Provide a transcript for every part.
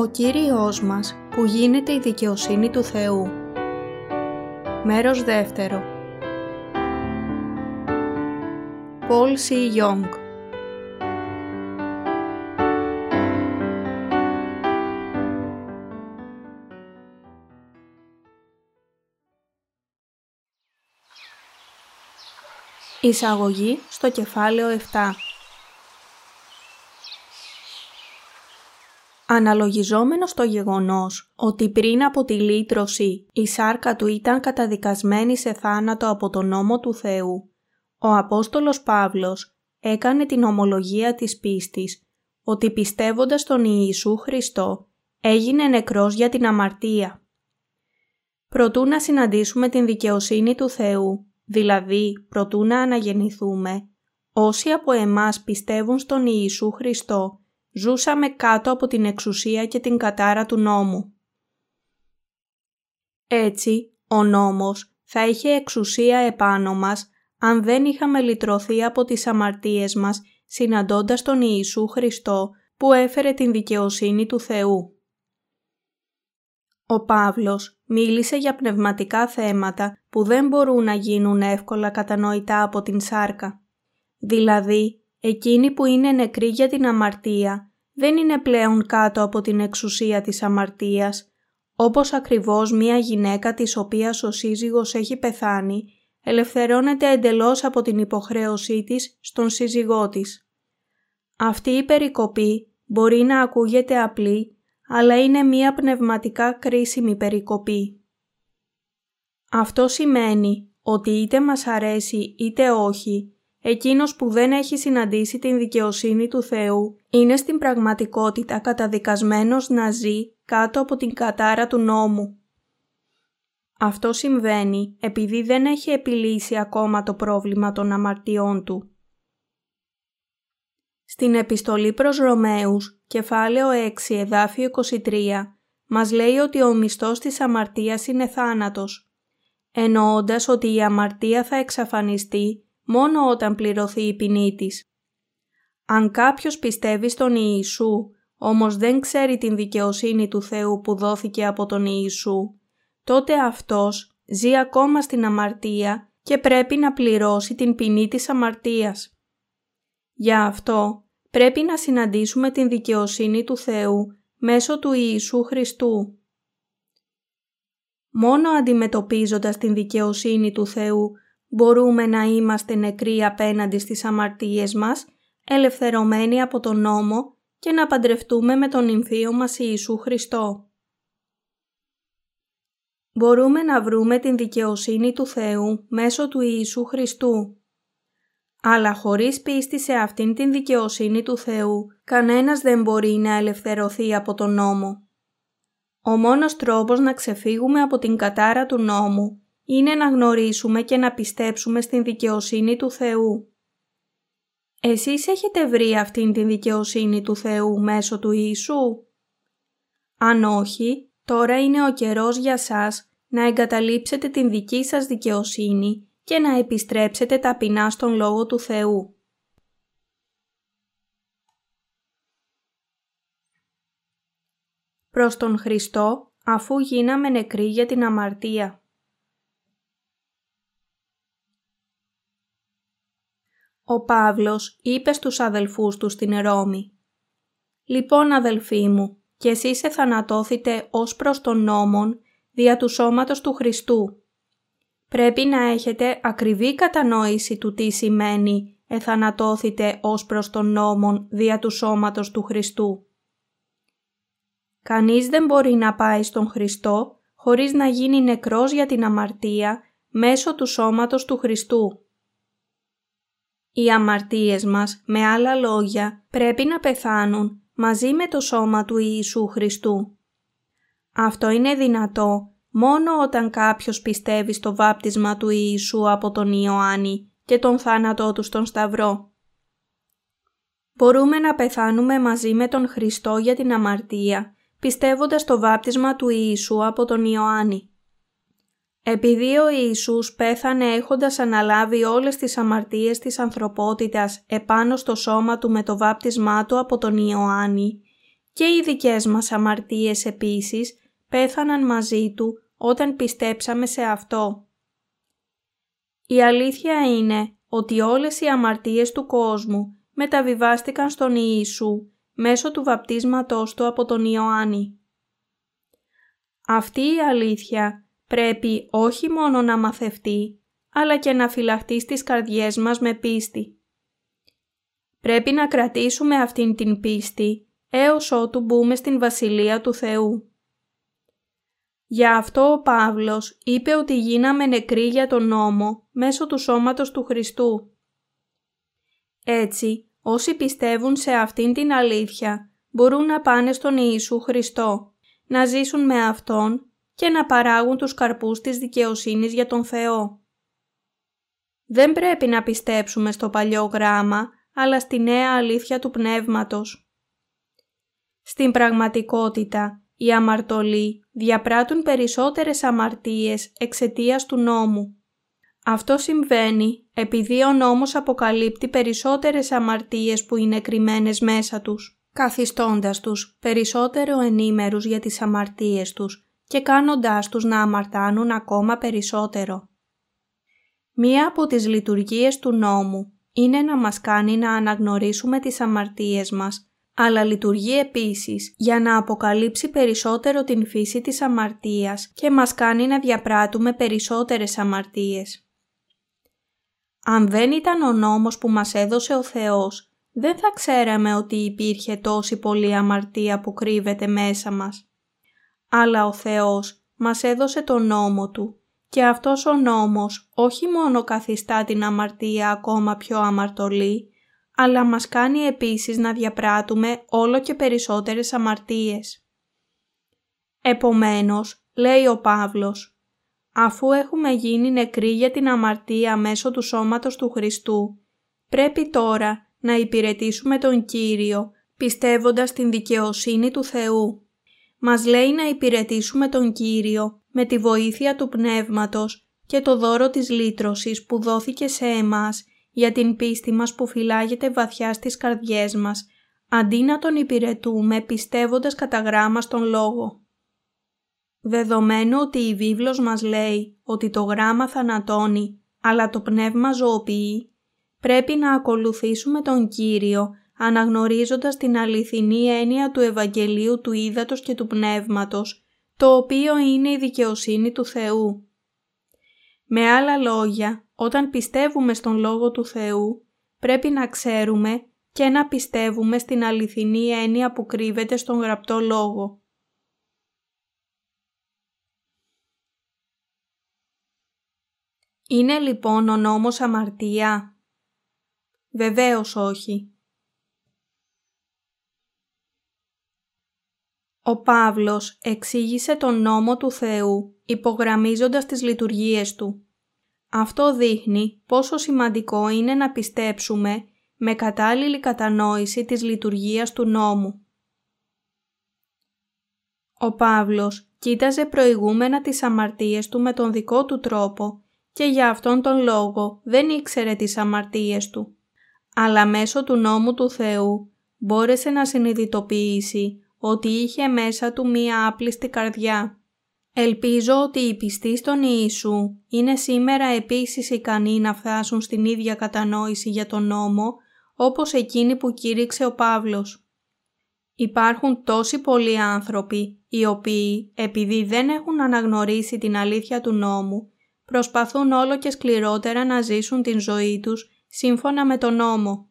Ο Κύριος μας που γίνεται η δικαιοσύνη του Θεού. Μέρος δεύτερο. Paul C. Young Εισαγωγή στο κεφάλαιο 7 Αναλογιζόμενος το γεγονός ότι πριν από τη λύτρωση η σάρκα του ήταν καταδικασμένη σε θάνατο από τον νόμο του Θεού, ο Απόστολος Παύλος έκανε την ομολογία της πίστης ότι πιστεύοντας τον Ιησού Χριστό έγινε νεκρός για την αμαρτία. Προτού να συναντήσουμε την δικαιοσύνη του Θεού, δηλαδή προτού να αναγεννηθούμε, όσοι από εμάς πιστεύουν στον Ιησού Χριστό ζούσαμε κάτω από την εξουσία και την κατάρα του νόμου. Έτσι, ο νόμος θα είχε εξουσία επάνω μας αν δεν είχαμε λυτρωθεί από τις αμαρτίες μας συναντώντας τον Ιησού Χριστό που έφερε την δικαιοσύνη του Θεού. Ο Παύλος μίλησε για πνευματικά θέματα που δεν μπορούν να γίνουν εύκολα κατανοητά από την σάρκα. Δηλαδή, Εκείνοι που είναι νεκροί για την αμαρτία δεν είναι πλέον κάτω από την εξουσία της αμαρτίας, όπως ακριβώς μία γυναίκα της οποίας ο σύζυγος έχει πεθάνει, ελευθερώνεται εντελώς από την υποχρέωσή της στον σύζυγό της. Αυτή η περικοπή μπορεί να ακούγεται απλή, αλλά είναι μία πνευματικά κρίσιμη περικοπή. Αυτό σημαίνει ότι είτε μας αρέσει είτε όχι, Εκείνος που δεν έχει συναντήσει την δικαιοσύνη του Θεού είναι στην πραγματικότητα καταδικασμένος να ζει κάτω από την κατάρα του νόμου. Αυτό συμβαίνει επειδή δεν έχει επιλύσει ακόμα το πρόβλημα των αμαρτιών του. Στην επιστολή προς Ρωμαίους, κεφάλαιο 6, εδάφιο 23, μας λέει ότι ο μισθός της αμαρτίας είναι θάνατος, εννοώντας ότι η αμαρτία θα εξαφανιστεί μόνο όταν πληρωθεί η ποινή της. Αν κάποιος πιστεύει στον Ιησού, όμως δεν ξέρει την δικαιοσύνη του Θεού που δόθηκε από τον Ιησού, τότε αυτός ζει ακόμα στην αμαρτία και πρέπει να πληρώσει την ποινή της αμαρτίας. Για αυτό πρέπει να συναντήσουμε την δικαιοσύνη του Θεού μέσω του Ιησού Χριστού. Μόνο αντιμετωπίζοντας την δικαιοσύνη του Θεού μπορούμε να είμαστε νεκροί απέναντι στις αμαρτίες μας, ελευθερωμένοι από τον νόμο και να παντρευτούμε με τον νυμφίο μας Ιησού Χριστό. Μπορούμε να βρούμε την δικαιοσύνη του Θεού μέσω του Ιησού Χριστού. Αλλά χωρίς πίστη σε αυτήν την δικαιοσύνη του Θεού, κανένας δεν μπορεί να ελευθερωθεί από τον νόμο. Ο μόνος τρόπος να ξεφύγουμε από την κατάρα του νόμου είναι να γνωρίσουμε και να πιστέψουμε στην δικαιοσύνη του Θεού. Εσείς έχετε βρει αυτήν την δικαιοσύνη του Θεού μέσω του Ιησού; Αν όχι, τώρα είναι ο καιρός για σας να εγκαταλείψετε την δική σας δικαιοσύνη και να επιστρέψετε ταπεινά στον Λόγο του Θεού. Προς τον Χριστό, αφού γίναμε νεκροί για την αμαρτία. Ο Παύλος είπε στους αδελφούς του στην Ρώμη «Λοιπόν αδελφοί μου, κι εσείς εθανατώθητε ως προς τον νόμον δια του σώματος του Χριστού. Πρέπει να έχετε ακριβή κατανόηση του τι σημαίνει εθανατώθητε ως προς τον νόμον δια του σώματος του Χριστού. Κανείς δεν μπορεί να πάει στον Χριστό χωρίς να γίνει νεκρός για την αμαρτία μέσω του σώματος του Χριστού. Οι αμαρτίες μας, με άλλα λόγια, πρέπει να πεθάνουν μαζί με το σώμα του Ιησού Χριστού. Αυτό είναι δυνατό μόνο όταν κάποιος πιστεύει στο βάπτισμα του Ιησού από τον Ιωάννη και τον θάνατό του στον Σταυρό. Μπορούμε να πεθάνουμε μαζί με τον Χριστό για την αμαρτία, πιστεύοντας το βάπτισμα του Ιησού από τον Ιωάννη. Επειδή ο Ιησούς πέθανε έχοντας αναλάβει όλες τις αμαρτίες της ανθρωπότητας επάνω στο σώμα του με το βάπτισμά του από τον Ιωάννη και οι δικές μας αμαρτίες επίσης πέθαναν μαζί Του όταν πιστέψαμε σε Αυτό. Η αλήθεια είναι ότι όλες οι αμαρτίες του κόσμου μεταβιβάστηκαν στον Ιησού μέσω του βαπτίσματός Του από τον Ιωάννη. Αυτή η αλήθεια πρέπει όχι μόνο να μαθευτεί, αλλά και να φυλαχτεί στις καρδιές μας με πίστη. Πρέπει να κρατήσουμε αυτήν την πίστη έως ότου μπούμε στην Βασιλεία του Θεού. Γι' αυτό ο Παύλος είπε ότι γίναμε νεκροί για τον νόμο μέσω του σώματος του Χριστού. Έτσι, όσοι πιστεύουν σε αυτήν την αλήθεια μπορούν να πάνε στον Ιησού Χριστό, να ζήσουν με Αυτόν και να παράγουν τους καρπούς της δικαιοσύνης για τον Θεό. Δεν πρέπει να πιστέψουμε στο παλιό γράμμα, αλλά στη νέα αλήθεια του Πνεύματος. Στην πραγματικότητα, οι αμαρτωλοί διαπράττουν περισσότερες αμαρτίες εξαιτίας του νόμου. Αυτό συμβαίνει επειδή ο νόμος αποκαλύπτει περισσότερες αμαρτίες που είναι κρυμμένες μέσα τους, καθιστώντας τους περισσότερο ενήμερους για τις αμαρτίες τους και κάνοντάς τους να αμαρτάνουν ακόμα περισσότερο. Μία από τις λειτουργίες του νόμου είναι να μας κάνει να αναγνωρίσουμε τις αμαρτίες μας αλλά λειτουργεί επίσης για να αποκαλύψει περισσότερο την φύση της αμαρτίας και μας κάνει να διαπράττουμε περισσότερες αμαρτίες. Αν δεν ήταν ο νόμος που μας έδωσε ο Θεός, δεν θα ξέραμε ότι υπήρχε τόση πολλή αμαρτία που κρύβεται μέσα μας. Αλλά ο Θεός μας έδωσε τον νόμο Του και αυτός ο νόμος όχι μόνο καθιστά την αμαρτία ακόμα πιο αμαρτωλή, αλλά μας κάνει επίσης να διαπράττουμε όλο και περισσότερες αμαρτίες. Επομένως, λέει ο Παύλος, αφού έχουμε γίνει νεκροί για την αμαρτία μέσω του σώματος του Χριστού, πρέπει τώρα να υπηρετήσουμε τον Κύριο πιστεύοντας την δικαιοσύνη του Θεού. Μας λέει να υπηρετήσουμε τον Κύριο με τη βοήθεια του Πνεύματος και το δώρο της λύτρωσης που δόθηκε σε εμάς για την πίστη μας που φυλάγεται βαθιά στις καρδιές μας, αντί να τον υπηρετούμε πιστεύοντας κατά γράμμα στον λόγο. Δεδομένου ότι η βίβλος μας λέει ότι το γράμμα θανατώνει, αλλά το πνεύμα ζωοποιεί, πρέπει να ακολουθήσουμε τον Κύριο αναγνωρίζοντας την αληθινή έννοια του Ευαγγελίου του Ήδατος και του Πνεύματος, το οποίο είναι η δικαιοσύνη του Θεού. Με άλλα λόγια, όταν πιστεύουμε στον Λόγο του Θεού, πρέπει να ξέρουμε και να πιστεύουμε στην αληθινή έννοια που κρύβεται στον Γραπτό Λόγο. Είναι λοιπόν ο νόμος αμαρτία; Βεβαίως όχι. Ο Παύλος εξήγησε τον νόμο του Θεού υπογραμμίζοντας τις λειτουργίες του. Αυτό δείχνει πόσο σημαντικό είναι να πιστέψουμε με κατάλληλη κατανόηση της λειτουργίας του νόμου. Ο Παύλος κοίταζε προηγούμενα τις αμαρτίες του με τον δικό του τρόπο και για αυτόν τον λόγο δεν ήξερε τις αμαρτίες του. Αλλά μέσω του νόμου του Θεού μπόρεσε να συνειδητοποιήσει ότι είχε μέσα του μία άπλιστη καρδιά. Ελπίζω ότι οι πιστοί στον Ιησού είναι σήμερα επίσης ικανοί να φτάσουν στην ίδια κατανόηση για τον νόμο όπως εκείνη που κήρυξε ο Παύλος. Υπάρχουν τόσοι πολλοί άνθρωποι οι οποίοι επειδή δεν έχουν αναγνωρίσει την αλήθεια του νόμου προσπαθούν όλο και σκληρότερα να ζήσουν την ζωή τους σύμφωνα με τον νόμο.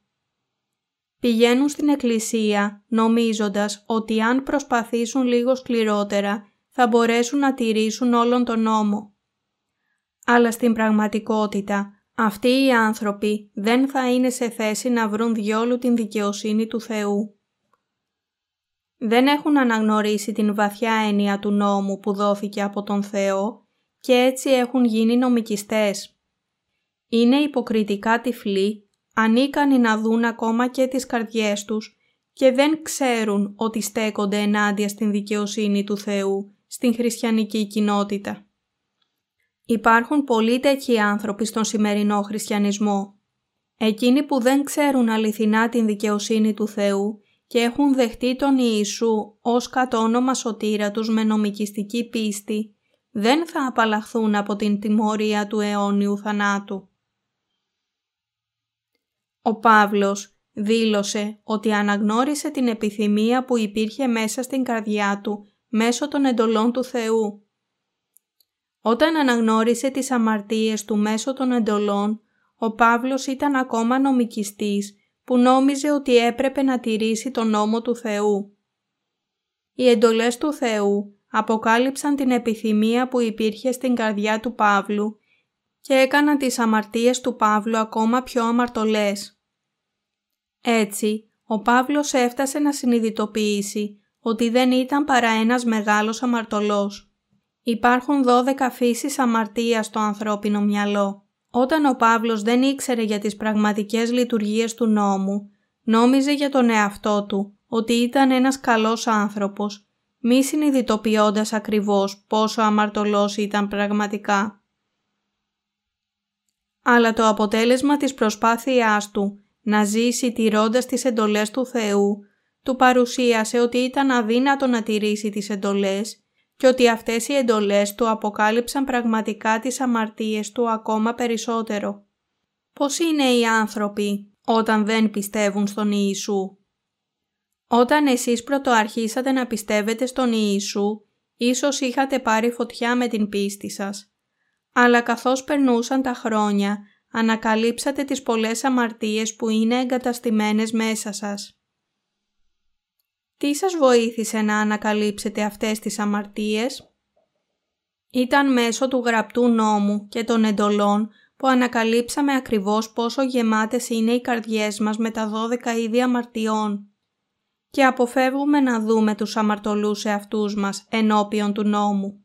Πηγαίνουν στην εκκλησία νομίζοντας ότι αν προσπαθήσουν λίγο σκληρότερα θα μπορέσουν να τηρήσουν όλον τον νόμο. Αλλά στην πραγματικότητα αυτοί οι άνθρωποι δεν θα είναι σε θέση να βρουν διόλου την δικαιοσύνη του Θεού. Δεν έχουν αναγνωρίσει την βαθιά έννοια του νόμου που δόθηκε από τον Θεό και έτσι έχουν γίνει νομικιστές. Είναι υποκριτικά τυφλοί, ανίκανοι να δουν ακόμα και τις καρδιές τους και δεν ξέρουν ότι στέκονται ενάντια στην δικαιοσύνη του Θεού στην χριστιανική κοινότητα. Υπάρχουν πολλοί τέτοιοι άνθρωποι στον σημερινό χριστιανισμό. Εκείνοι που δεν ξέρουν αληθινά την δικαιοσύνη του Θεού και έχουν δεχτεί τον Ιησού ως κατόνομα σωτήρα τους με νομικιστική πίστη, δεν θα απαλλαχθούν από την τιμωρία του αιώνιου θανάτου. Ο Παύλος δήλωσε ότι αναγνώρισε την επιθυμία που υπήρχε μέσα στην καρδιά του μέσω των εντολών του Θεού. Όταν αναγνώρισε τις αμαρτίες του μέσω των εντολών, ο Παύλος ήταν ακόμα νομικιστής που νόμιζε ότι έπρεπε να τηρήσει τον νόμο του Θεού. Οι εντολές του Θεού αποκάλυψαν την επιθυμία που υπήρχε στην καρδιά του Παύλου και έκαναν τις αμαρτίες του Παύλου ακόμα πιο αμαρτωλές. Έτσι, ο Παύλος έφτασε να συνειδητοποιήσει ότι δεν ήταν παρά ένας μεγάλος αμαρτωλός. Υπάρχουν δώδεκα φύσεις αμαρτίας στο ανθρώπινο μυαλό. Όταν ο Παύλος δεν ήξερε για τις πραγματικές λειτουργίες του νόμου, νόμιζε για τον εαυτό του ότι ήταν ένας καλός άνθρωπος, μη συνειδητοποιώντας ακριβώς πόσο αμαρτωλός ήταν πραγματικά. Αλλά το αποτέλεσμα της προσπάθειάς του να ζήσει τηρώντας τις εντολές του Θεού, του παρουσίασε ότι ήταν αδύνατο να τηρήσει τις εντολές και ότι αυτές οι εντολές του αποκάλυψαν πραγματικά τις αμαρτίες του ακόμα περισσότερο. Πώς είναι οι άνθρωποι όταν δεν πιστεύουν στον Ιησού; Όταν εσείς πρωτοαρχίσατε να πιστεύετε στον Ιησού, ίσως είχατε πάρει φωτιά με την πίστη σας. Αλλά καθώς περνούσαν τα χρόνια, ανακαλύψατε τις πολλές αμαρτίες που είναι εγκαταστημένες μέσα σας. Τι σας βοήθησε να ανακαλύψετε αυτές τις αμαρτίες; Ήταν μέσω του γραπτού νόμου και των εντολών που ανακαλύψαμε ακριβώς πόσο γεμάτες είναι οι καρδιές μας με τα δώδεκα είδη αμαρτιών και αποφεύγουμε να δούμε τους αμαρτωλούς εαυτούς μας ενώπιον του νόμου.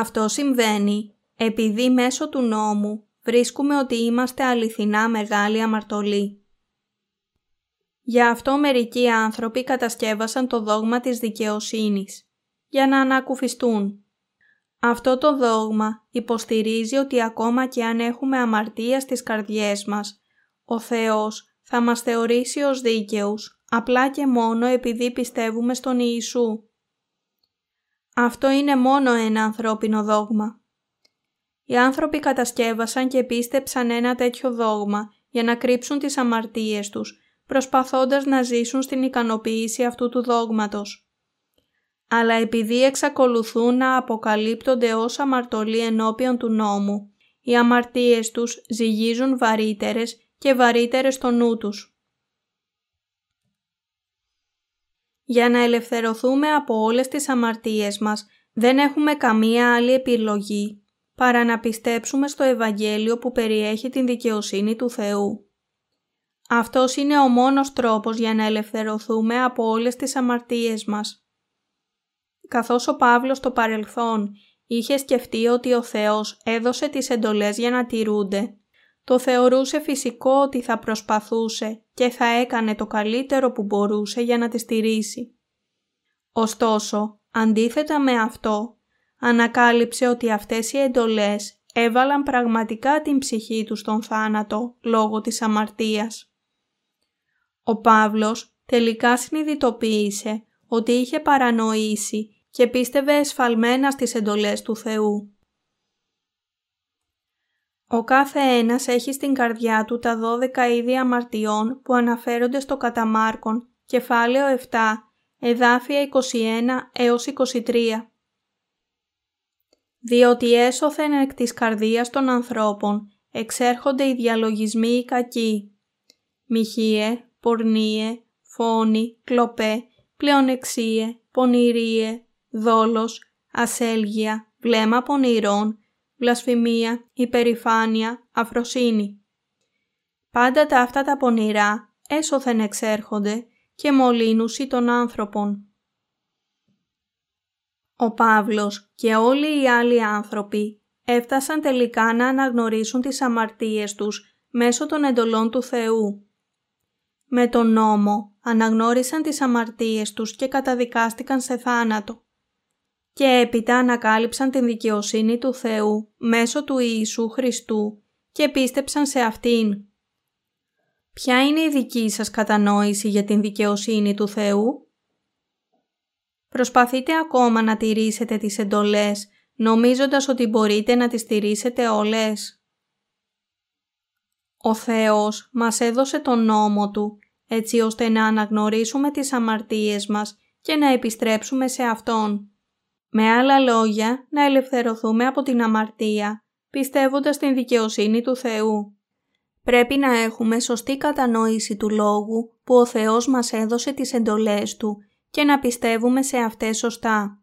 Αυτό συμβαίνει επειδή μέσω του νόμου βρίσκουμε ότι είμαστε αληθινά μεγάλοι αμαρτωλοί. Γι' αυτό μερικοί άνθρωποι κατασκεύασαν το δόγμα της δικαιοσύνης, για να ανακουφιστούν. Αυτό το δόγμα υποστηρίζει ότι ακόμα και αν έχουμε αμαρτία στις καρδιές μας, ο Θεός θα μας θεωρήσει ως δίκαιους, απλά και μόνο επειδή πιστεύουμε στον Ιησού. Αυτό είναι μόνο ένα ανθρώπινο δόγμα. Οι άνθρωποι κατασκεύασαν και πίστεψαν ένα τέτοιο δόγμα για να κρύψουν τις αμαρτίες τους προσπαθώντας να ζήσουν στην ικανοποίηση αυτού του δόγματος. Αλλά επειδή εξακολουθούν να αποκαλύπτονται ως αμαρτωλοί ενώπιον του νόμου, οι αμαρτίες τους ζυγίζουν βαρύτερες και βαρύτερες στο νου τους. Για να ελευθερωθούμε από όλες τις αμαρτίες μας, δεν έχουμε καμία άλλη επιλογή παρά να πιστέψουμε στο Ευαγγέλιο που περιέχει την δικαιοσύνη του Θεού. Αυτός είναι ο μόνος τρόπος για να ελευθερωθούμε από όλες τις αμαρτίες μας. Καθώς ο Παύλος στο παρελθόν είχε σκεφτεί ότι ο Θεός έδωσε τις εντολές για να τηρούνται, το θεωρούσε φυσικό ότι θα προσπαθούσε και θα έκανε το καλύτερο που μπορούσε για να τις στηρίσει. Ωστόσο, αντίθετα με αυτό, ανακάλυψε ότι αυτές οι εντολές έβαλαν πραγματικά την ψυχή του στον θάνατο λόγω της αμαρτίας. Ο Παύλος τελικά συνειδητοποίησε ότι είχε παρανοήσει και πίστευε εσφαλμένα στις εντολές του Θεού. Ο κάθε ένας έχει στην καρδιά του τα δώδεκα είδη αμαρτιών που αναφέρονται στο καταμάρκον, κεφάλαιο 7, εδάφια 21 έως 23. Διότι έσωθεν εκ της καρδίας των ανθρώπων εξέρχονται οι διαλογισμοί οι κακοί. Μιχίε, πορνίε, φόνοι, κλοπέ, πλεονεξίε, πονηρίε, δόλος, ασέλγεια, βλέμμα πονηρών, βλασφημία, υπερηφάνεια, αφροσύνη. Πάντα τα αυτά τα πονηρά έσωθεν εξέρχονται και μολύνουσι των άνθρωπων. Ο Παύλος και όλοι οι άλλοι άνθρωποι έφτασαν τελικά να αναγνωρίσουν τις αμαρτίες τους μέσω των εντολών του Θεού με τον νόμο αναγνώρισαν τις αμαρτίες τους και καταδικάστηκαν σε θάνατο. Και έπειτα ανακάλυψαν την δικαιοσύνη του Θεού μέσω του Ιησού Χριστού και πίστεψαν σε Αυτήν. Ποια είναι η δική σας κατανόηση για την δικαιοσύνη του Θεού; Προσπαθείτε ακόμα να τηρήσετε τις εντολές, νομίζοντας ότι μπορείτε να τις τηρήσετε όλες. Ο Θεός μας έδωσε τον νόμο Του, έτσι ώστε να αναγνωρίσουμε τις αμαρτίες μας και να επιστρέψουμε σε Αυτόν. Με άλλα λόγια, να ελευθερωθούμε από την αμαρτία, πιστεύοντας την δικαιοσύνη του Θεού. Πρέπει να έχουμε σωστή κατανόηση του λόγου που ο Θεός μας έδωσε τις εντολές Του και να πιστεύουμε σε αυτές σωστά.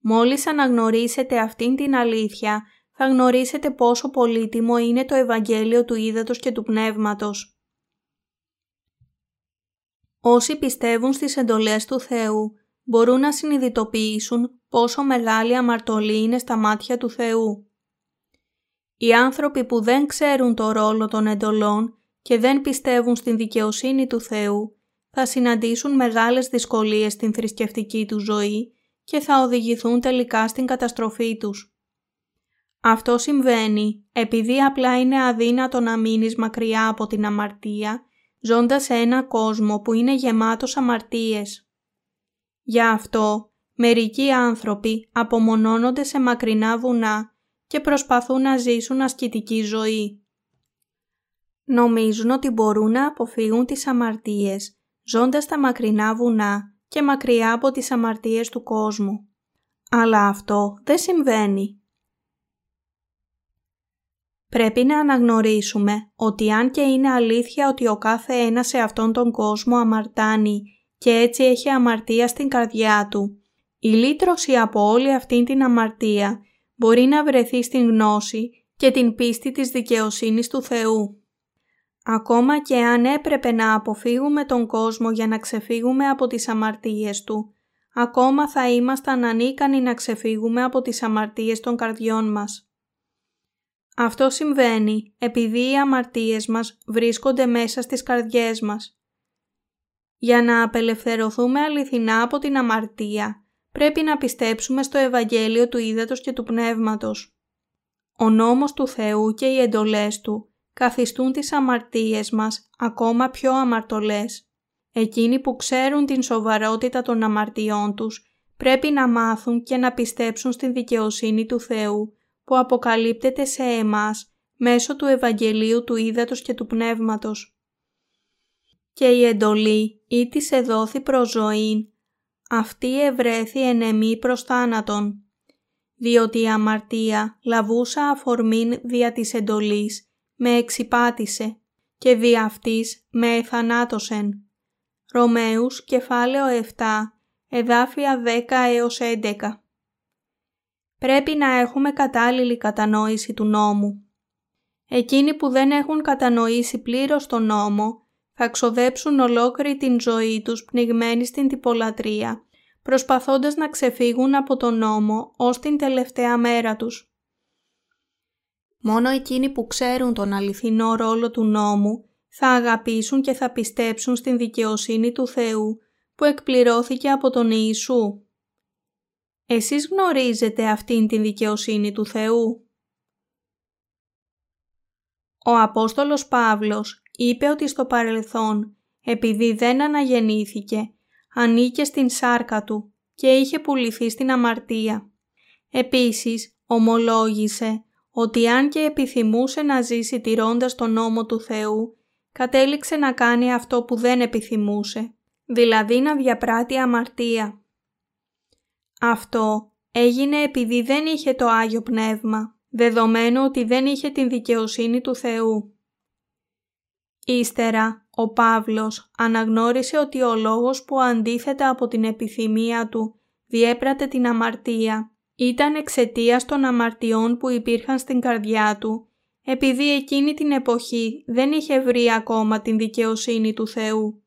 Μόλις αναγνωρίσετε αυτήν την αλήθεια, θα γνωρίσετε πόσο πολύτιμο είναι το Ευαγγέλιο του Ήδατος και του Πνεύματος. Όσοι πιστεύουν στις εντολές του Θεού, μπορούν να συνειδητοποιήσουν πόσο μεγάλη αμαρτωλή είναι στα μάτια του Θεού. Οι άνθρωποι που δεν ξέρουν το ρόλο των εντολών και δεν πιστεύουν στην δικαιοσύνη του Θεού θα συναντήσουν μεγάλες δυσκολίες στην θρησκευτική τους ζωή και θα οδηγηθούν τελικά στην καταστροφή τους. Αυτό συμβαίνει επειδή απλά είναι αδύνατο να μείνεις μακριά από την αμαρτία, ζώντας σε ένα κόσμο που είναι γεμάτος αμαρτίες. Γι' αυτό, μερικοί άνθρωποι απομονώνονται σε μακρινά βουνά και προσπαθούν να ζήσουν ασκητική ζωή. Νομίζουν ότι μπορούν να αποφύγουν τις αμαρτίες, ζώντας στα μακρινά βουνά και μακριά από τις αμαρτίες του κόσμου. Αλλά αυτό δεν συμβαίνει. Πρέπει να αναγνωρίσουμε ότι αν και είναι αλήθεια ότι ο κάθε ένας σε αυτόν τον κόσμο αμαρτάνει και έτσι έχει αμαρτία στην καρδιά του, η λύτρωση από όλη αυτήν την αμαρτία μπορεί να βρεθεί στην γνώση και την πίστη της δικαιοσύνης του Θεού. Ακόμα και αν έπρεπε να αποφύγουμε τον κόσμο για να ξεφύγουμε από τις αμαρτίες του, ακόμα θα ήμασταν ανίκανοι να ξεφύγουμε από τις αμαρτίες των καρδιών μας. Αυτό συμβαίνει επειδή οι αμαρτίες μας βρίσκονται μέσα στις καρδιές μας. Για να απελευθερωθούμε αληθινά από την αμαρτία, πρέπει να πιστέψουμε στο Ευαγγέλιο του Ήδατος και του Πνεύματος. Ο νόμος του Θεού και οι εντολές Του καθιστούν τις αμαρτίες μας ακόμα πιο αμαρτωλές. Εκείνοι που ξέρουν την σοβαρότητα των αμαρτιών τους πρέπει να μάθουν και να πιστέψουν στην δικαιοσύνη του Θεού που αποκαλύπτεται σε εμάς μέσω του Ευαγγελίου του Ήδατος και του Πνεύματος. Και η εντολή ή της εδόθη προς ζωήν, αυτή ευρέθη ενεμή προς θάνατον, διότι η αμαρτία λαβούσα αφορμήν δια της εντολής με εξυπάτησε και δι' αυτής με εθανάτωσεν. Ρωμαίους κεφάλαιο 7, εδάφια 10 έως 11 Πρέπει να έχουμε κατάλληλη κατανόηση του νόμου. Εκείνοι που δεν έχουν κατανοήσει πλήρως τον νόμο θα ξοδέψουν ολόκληρη την ζωή τους πνιγμένοι στην τυπολατρεία, προσπαθώντας να ξεφύγουν από τον νόμο ως την τελευταία μέρα τους. Μόνο εκείνοι που ξέρουν τον αληθινό ρόλο του νόμου θα αγαπήσουν και θα πιστέψουν στην δικαιοσύνη του Θεού που εκπληρώθηκε από τον Ιησού. Εσείς γνωρίζετε αυτήν την δικαιοσύνη του Θεού; Ο Απόστολος Παύλος είπε ότι στο παρελθόν, επειδή δεν αναγεννήθηκε, ανήκε στην σάρκα του και είχε πουληθεί στην αμαρτία. Επίσης, ομολόγησε ότι αν και επιθυμούσε να ζήσει τηρώντας τον νόμο του Θεού, κατέληξε να κάνει αυτό που δεν επιθυμούσε, δηλαδή να διαπράττει αμαρτία. Αυτό έγινε επειδή δεν είχε το Άγιο Πνεύμα, δεδομένου ότι δεν είχε την δικαιοσύνη του Θεού. Ύστερα, ο Παύλος αναγνώρισε ότι ο λόγος που αντίθετα από την επιθυμία του διέπρατε την αμαρτία ήταν εξαιτίας των αμαρτιών που υπήρχαν στην καρδιά του, επειδή εκείνη την εποχή δεν είχε βρει ακόμα την δικαιοσύνη του Θεού.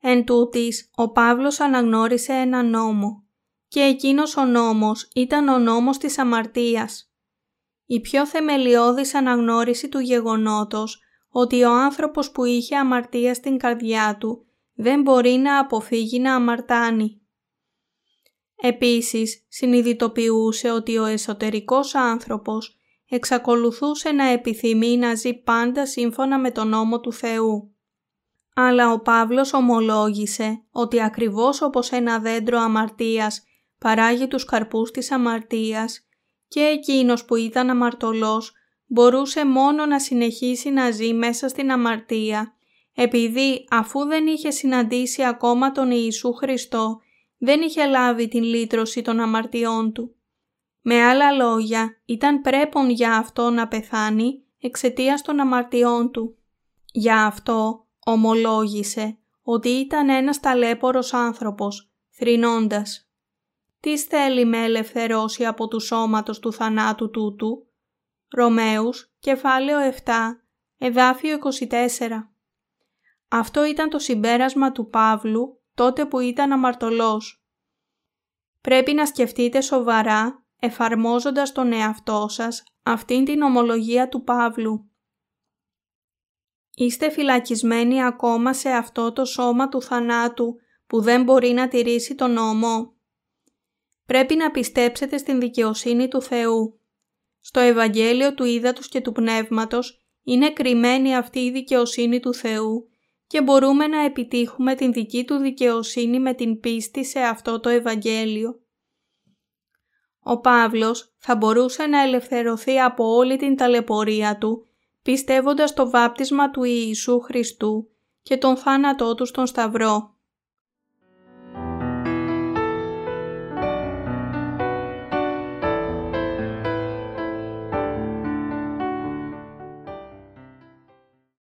Εν τούτης, ο Παύλος αναγνώρισε ένα νόμο και εκείνος ο νόμος ήταν ο νόμος της αμαρτίας. Η πιο θεμελιώδης αναγνώριση του γεγονότος ότι ο άνθρωπος που είχε αμαρτία στην καρδιά του δεν μπορεί να αποφύγει να αμαρτάνει. Επίσης, συνειδητοποιούσε ότι ο εσωτερικός άνθρωπος εξακολουθούσε να επιθυμεί να ζει πάντα σύμφωνα με τον νόμο του Θεού. Αλλά ο Παύλος ομολόγησε ότι ακριβώς όπως ένα δέντρο αμαρτίας παράγει τους καρπούς της αμαρτίας και εκείνος που ήταν αμαρτωλός μπορούσε μόνο να συνεχίσει να ζει μέσα στην αμαρτία επειδή αφού δεν είχε συναντήσει ακόμα τον Ιησού Χριστό δεν είχε λάβει την λύτρωση των αμαρτιών του. Με άλλα λόγια, ήταν πρέπον για αυτό να πεθάνει εξαιτίας των αμαρτιών του. Για αυτό ομολόγησε ότι ήταν ένας ταλέπορος άνθρωπος, θρηνώντας. Τι θέλει με ελευθερώσει από του σώματος του θανάτου τούτου. Ρωμαίους, κεφάλαιο 7, εδάφιο 24. Αυτό ήταν το συμπέρασμα του Παύλου τότε που ήταν αμαρτωλός. Πρέπει να σκεφτείτε σοβαρά εφαρμόζοντας τον εαυτό σας αυτήν την ομολογία του Παύλου. Είστε φυλακισμένοι ακόμα σε αυτό το σώμα του θανάτου που δεν μπορεί να τηρήσει τον νόμο. Πρέπει να πιστέψετε στην δικαιοσύνη του Θεού. Στο Ευαγγέλιο του Ήδατος και του Πνεύματος είναι κρυμμένη αυτή η δικαιοσύνη του Θεού και μπορούμε να επιτύχουμε την δική του δικαιοσύνη με την πίστη σε αυτό το Ευαγγέλιο. Ο Παύλος θα μπορούσε να ελευθερωθεί από όλη την ταλαιπωρία του, πιστεύοντας το βάπτισμα του Ιησού Χριστού και τον θάνατό του στον Σταυρό.